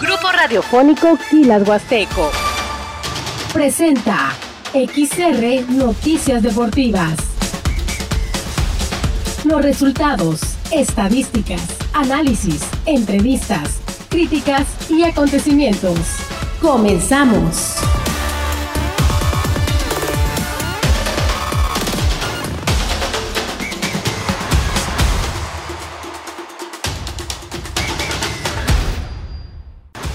Grupo Radiofónico Quilas. Presenta XR Noticias Deportivas. Los resultados, estadísticas, análisis, entrevistas, críticas y acontecimientos. Comenzamos.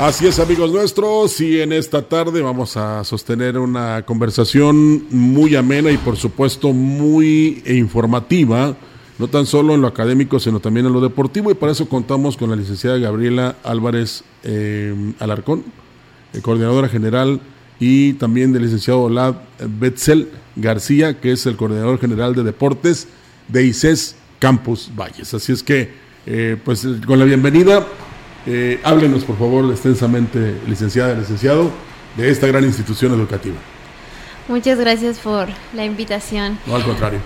Así es, amigos nuestros, y en esta tarde vamos a sostener una conversación muy amena y por supuesto muy informativa, no tan solo en lo académico, sino también en lo deportivo, y para eso contamos con la licenciada Gabriela Álvarez eh, Alarcón, eh, coordinadora general, y también del licenciado Olad Betzel García, que es el coordinador general de deportes de ICES Campus Valles. Así es que, eh, pues con la bienvenida eh, háblenos, por favor, extensamente, licenciada y licenciado, de esta gran institución educativa. Muchas gracias por la invitación. No, al contrario.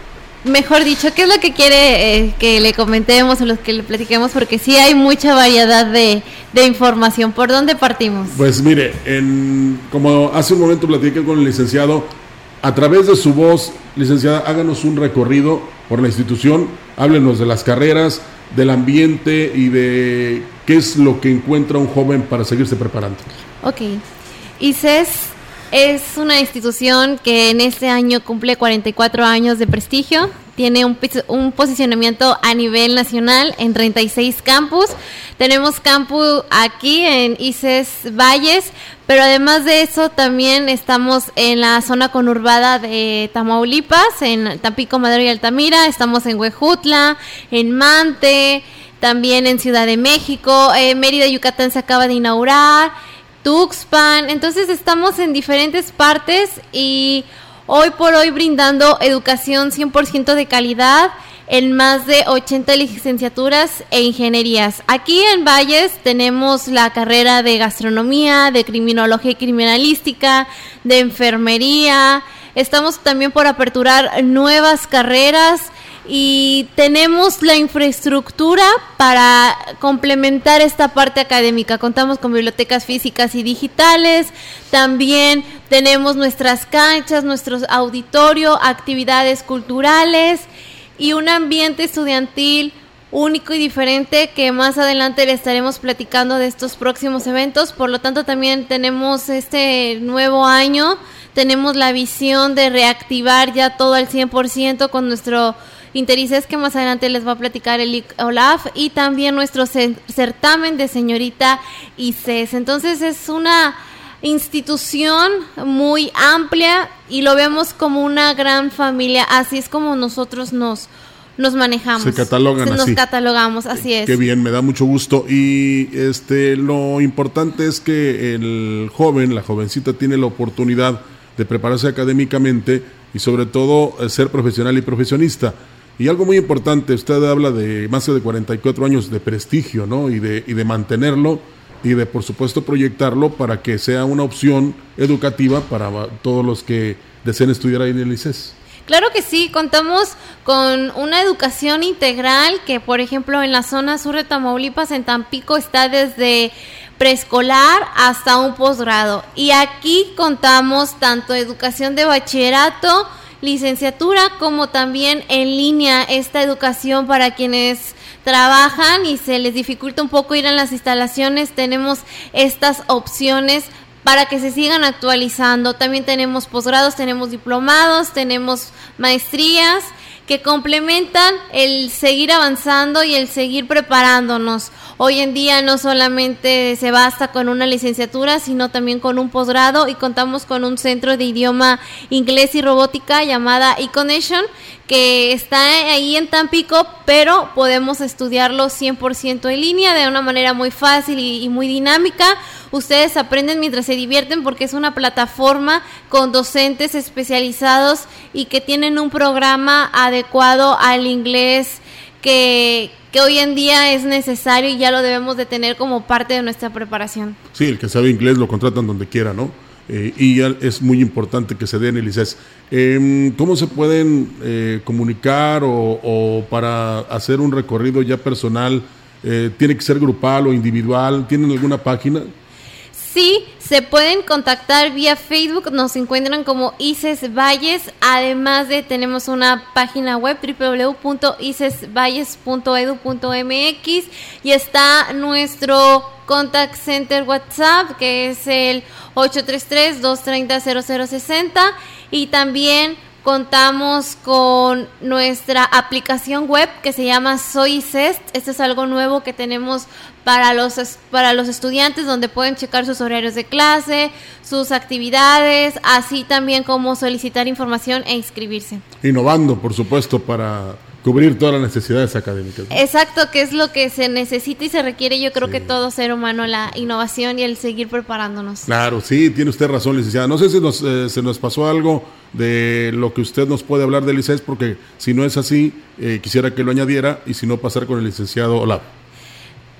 Mejor dicho, ¿qué es lo que quiere eh, que le comentemos o los que le platiquemos? Porque sí hay mucha variedad de, información. ¿Por dónde partimos? Pues mire, en, como hace un momento platiqué con el licenciado, a través de su voz, licenciada, háganos un recorrido por la institución, háblenos de las carreras, del ambiente y de qué es lo que encuentra un joven para seguirse preparando. Ok. Es una institución que en este año cumple 44 años de prestigio. Tiene un, un, posicionamiento a nivel nacional en 36 campus. Tenemos campus aquí en ICES Valles, pero además de eso también estamos en la zona conurbada de Tamaulipas, en Tampico, Madero y Altamira. Estamos en Huejutla, en Mante, también en Ciudad de México. Eh, Mérida, Yucatán se acaba de inaugurar. Tuxpan. Entonces estamos en diferentes partes y hoy por hoy brindando educación 100% de calidad en más de 80 licenciaturas e ingenierías. Aquí en Valles tenemos la carrera de gastronomía, de criminología y criminalística, de enfermería. Estamos también por aperturar nuevas carreras y tenemos la infraestructura para complementar esta parte académica. Contamos con bibliotecas físicas y digitales, también tenemos nuestras canchas, nuestro auditorio, actividades culturales y un ambiente estudiantil único y diferente que más adelante le estaremos platicando de estos próximos eventos. Por lo tanto, también tenemos este nuevo año, tenemos la visión de reactivar ya todo al 100% con nuestro Interices que más adelante les va a platicar el Olaf y también nuestro certamen de señorita ICES. Entonces es una institución muy amplia y lo vemos como una gran familia, así es como nosotros nos nos manejamos. Se catalogan Nos catalogamos, así es. Qué bien, me da mucho gusto. Y este lo importante es que el joven, la jovencita, tiene la oportunidad de prepararse académicamente y sobre todo eh, ser profesional y profesionista. Y algo muy importante, usted habla de más de 44 años de prestigio, ¿no? Y de, y de mantenerlo y de, por supuesto, proyectarlo para que sea una opción educativa para todos los que deseen estudiar ahí en el ICES. Claro que sí, contamos con una educación integral que, por ejemplo, en la zona sur de Tamaulipas, en Tampico, está desde preescolar hasta un posgrado. Y aquí contamos tanto educación de bachillerato, licenciatura como también en línea esta educación para quienes trabajan y se les dificulta un poco ir a las instalaciones, tenemos estas opciones para que se sigan actualizando. También tenemos posgrados, tenemos diplomados, tenemos maestrías que complementan el seguir avanzando y el seguir preparándonos. Hoy en día no solamente se basta con una licenciatura, sino también con un posgrado y contamos con un centro de idioma inglés y robótica llamada Econation que está ahí en Tampico, pero podemos estudiarlo 100% en línea de una manera muy fácil y, y muy dinámica. Ustedes aprenden mientras se divierten porque es una plataforma con docentes especializados y que tienen un programa adecuado al inglés que, que hoy en día es necesario y ya lo debemos de tener como parte de nuestra preparación. Sí, el que sabe inglés lo contratan donde quiera, ¿no? Eh, y es muy importante que se den el ICES. Em, ¿Cómo se pueden eh, comunicar o, para hacer un recorrido ya personal? Eh, ¿Tiene que ser grupal o individual? ¿Tienen alguna página? Sí, se pueden contactar vía Facebook, nos encuentran como ICES Valles, además de tenemos una página web www.icesvalles.edu.mx y está nuestro contact center WhatsApp que es el 833-230-0060 y también contamos con nuestra aplicación web que se llama Soy Cest. Esto es algo nuevo que tenemos para los, para los estudiantes donde pueden checar sus horarios de clase, sus actividades, así también como solicitar información e inscribirse. Innovando, por supuesto, para cubrir todas las necesidades académicas. Exacto, que es lo que se necesita y se requiere, yo creo que todo ser humano, la innovación y el seguir preparándonos. Claro, sí, tiene usted razón, licenciada. No sé si nos, eh, se nos pasó algo de lo que usted nos puede hablar del ICES, porque si no es así, eh, quisiera que lo añadiera y si no, pasar con el licenciado Olaf.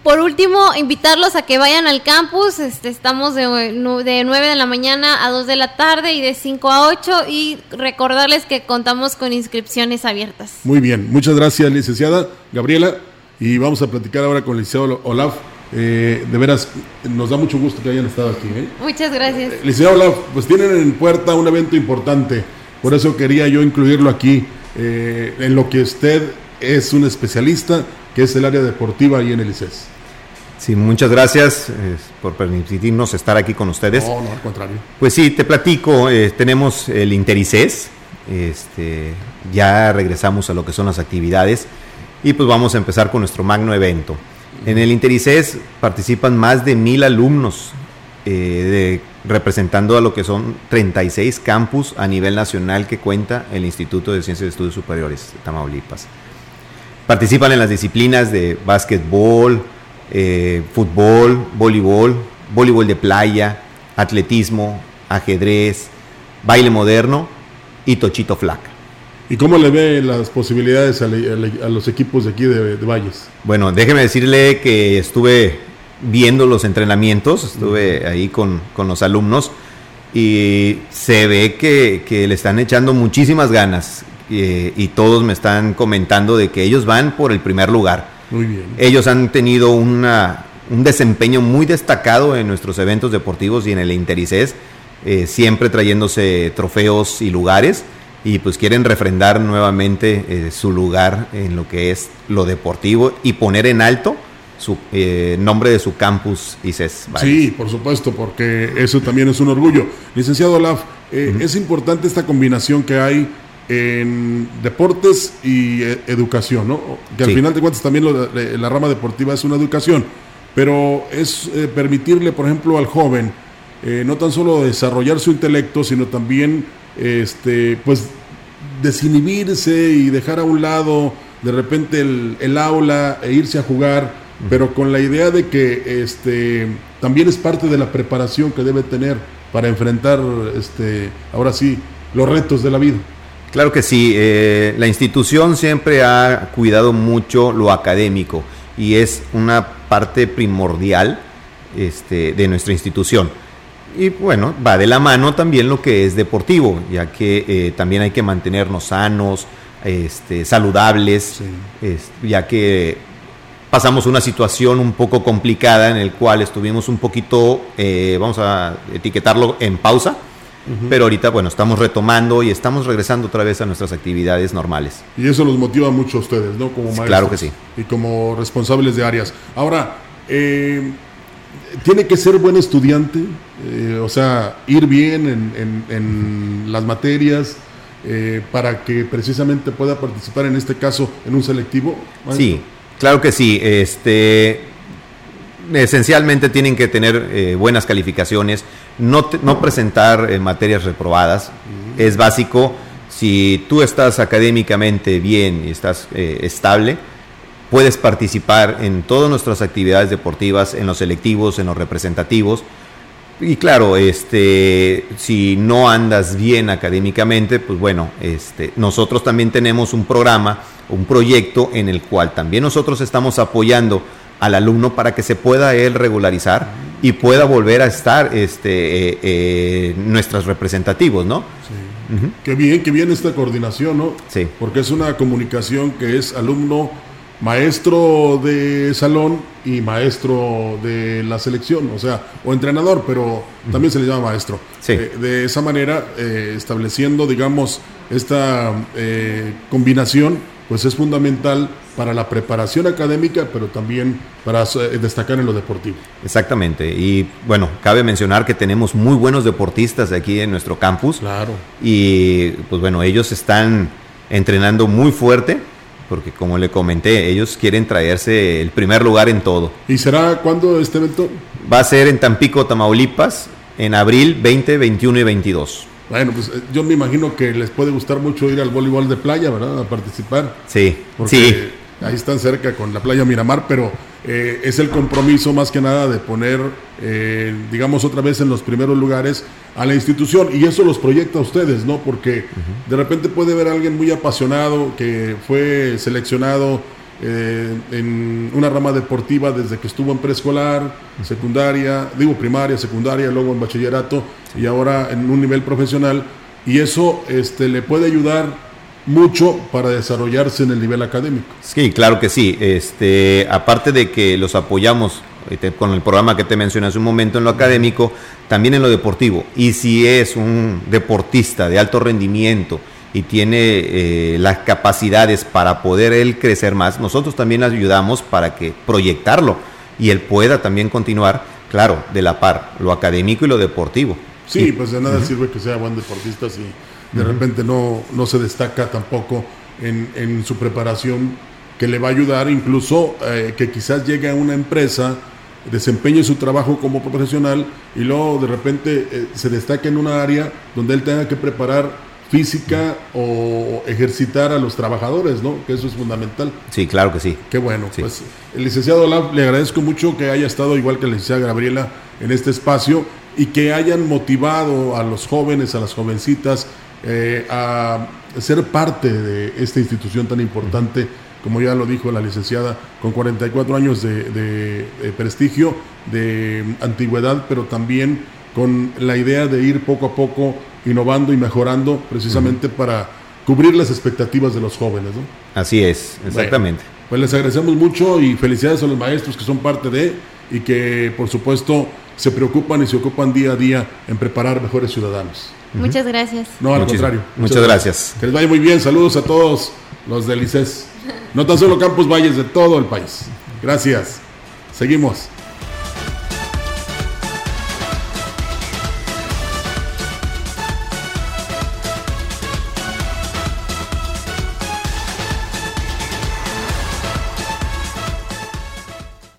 Por último, invitarlos a que vayan al campus. Este, estamos de, de 9 de la mañana a 2 de la tarde y de 5 a 8 y recordarles que contamos con inscripciones abiertas. Muy bien, muchas gracias licenciada Gabriela y vamos a platicar ahora con el licenciado Olaf. Eh, de veras, nos da mucho gusto que hayan estado aquí. ¿eh? Muchas gracias. Eh, licenciado Olaf, pues tienen en puerta un evento importante, por eso quería yo incluirlo aquí, eh, en lo que usted es un especialista, que es el área deportiva y en el ICES. Sí, muchas gracias eh, por permitirnos estar aquí con ustedes. No, no, al contrario. Pues sí, te platico, eh, tenemos el Interices, este, ya regresamos a lo que son las actividades y pues vamos a empezar con nuestro magno evento. En el Interices participan más de mil alumnos eh, de, representando a lo que son 36 campus a nivel nacional que cuenta el Instituto de Ciencias y Estudios Superiores de Tamaulipas. Participan en las disciplinas de básquetbol, eh, fútbol, voleibol, voleibol de playa, atletismo, ajedrez, baile moderno y tochito flaca. ¿Y cómo le ve las posibilidades a, le- a los equipos de aquí de, de Valles? Bueno, déjeme decirle que estuve viendo los entrenamientos, estuve ahí con, con los alumnos y se ve que, que le están echando muchísimas ganas eh, y todos me están comentando de que ellos van por el primer lugar. Muy bien. Ellos han tenido una, un desempeño muy destacado en nuestros eventos deportivos y en el Interices, eh, siempre trayéndose trofeos y lugares, y pues quieren refrendar nuevamente eh, su lugar en lo que es lo deportivo y poner en alto su eh, nombre de su campus ICES. Sí, por supuesto, porque eso también es un orgullo. Licenciado Olaf, eh, es importante esta combinación que hay en deportes y eh, educación, ¿no? Que al Sí. final de cuentas también lo de- la rama deportiva es una educación, pero es eh, permitirle, por ejemplo, al joven eh, no tan solo desarrollar su intelecto, sino también, este, pues, desinhibirse y dejar a un lado de repente el, el aula e irse a jugar, pero con la idea de que este, también es parte de la preparación que debe tener para enfrentar, este, ahora sí, los retos de la vida. Claro que sí, eh, la institución siempre ha cuidado mucho lo académico y es una parte primordial este, de nuestra institución. Y bueno, va de la mano también lo que es deportivo, ya que eh, también hay que mantenernos sanos, este, saludables, es- ya que pasamos una situación un poco complicada en el cual estuvimos un poquito, eh, vamos a etiquetarlo en pausa, pero ahorita, bueno, estamos retomando y estamos regresando otra vez a nuestras actividades normales. Y eso los motiva mucho a ustedes, ¿no? Como maestros. Claro que sí. Y como responsables de áreas. Ahora, eh, tiene que ser buen estudiante, eh, o sea, ir bien en, en- en las materias eh, para que precisamente pueda participar en este caso en un selectivo. Sí, claro que sí. Este, esencialmente tienen que tener eh, buenas calificaciones, no, te- no presentar eh, materias reprobadas. Es básico. Si tú estás académicamente bien y estás eh, estable, puedes participar en todas nuestras actividades deportivas, en los selectivos, en los representativos. Y claro, este, si no andas bien académicamente, pues bueno, este, nosotros también tenemos un programa, un proyecto en el cual también nosotros estamos apoyando al alumno para que se pueda él regularizar y pueda volver a estar este, eh, eh, nuestros representativos, ¿no? Qué bien, qué bien esta coordinación, ¿no? Sí. Porque es una comunicación que es alumno maestro de salón y maestro de la selección, o sea, o entrenador, pero también se le llama maestro. Eh, de esa manera, eh, estableciendo, digamos, esta eh, combinación, pues es fundamental para la preparación académica, pero también para destacar en lo deportivo. Exactamente. Y bueno, cabe mencionar que tenemos muy buenos deportistas aquí en nuestro campus. Claro. Y pues bueno, ellos están entrenando muy fuerte porque como le comenté, ellos quieren traerse el primer lugar en todo. ¿Y será cuándo este evento? Va a ser en Tampico, Tamaulipas, en abril 20, 21 y 22. Bueno, pues eh, yo me imagino que les puede gustar mucho ir al voleibol de playa, ¿verdad? A participar. Sí, porque sí. Ahí están cerca con la playa Miramar, pero eh, es el compromiso más que nada de poner, eh, digamos, otra vez en los primeros lugares a la institución. Y eso los proyecta a ustedes, ¿no? Porque de repente puede ver a alguien muy apasionado que fue seleccionado eh, en una rama deportiva desde que estuvo en preescolar, secundaria, digo primaria, secundaria, luego en bachillerato y ahora en un nivel profesional. Y eso este, le puede ayudar mucho para desarrollarse en el nivel académico. Sí, claro que sí. Este, aparte de que los apoyamos este, con el programa que te mencioné hace un momento en lo académico, también en lo deportivo. Y si es un deportista de alto rendimiento y tiene eh, las capacidades para poder él crecer más, nosotros también ayudamos para que proyectarlo y él pueda también continuar, claro, de la par, lo académico y lo deportivo. Sí, pues de nada sirve que sea buen deportista si de repente no, no se destaca tampoco en, en, su preparación, que le va a ayudar incluso eh, que quizás llegue a una empresa, desempeñe su trabajo como profesional y luego de repente eh, se destaque en una área donde él tenga que preparar física o ejercitar a los trabajadores, ¿no? Que eso es fundamental. Sí, claro que sí. Qué bueno. Pues el licenciado Olaf, le agradezco mucho que haya estado igual que la licenciada Gabriela en este espacio y que hayan motivado a los jóvenes, a las jovencitas, eh, a ser parte de esta institución tan importante, como ya lo dijo la licenciada, con 44 años de, prestigio, de antigüedad, pero también con la idea de ir poco a poco innovando y mejorando precisamente para cubrir las expectativas de los jóvenes. Así es, exactamente. pues les agradecemos mucho y felicidades a los maestros que son parte de y que por supuesto se preocupan y se ocupan día a día en preparar mejores ciudadanos. Muchas gracias. No, al contrario. Muchas, gracias. Que les vaya muy bien. Saludos a todos los del ICES. No tan solo Campus Valles, de todo el país. Gracias. Seguimos.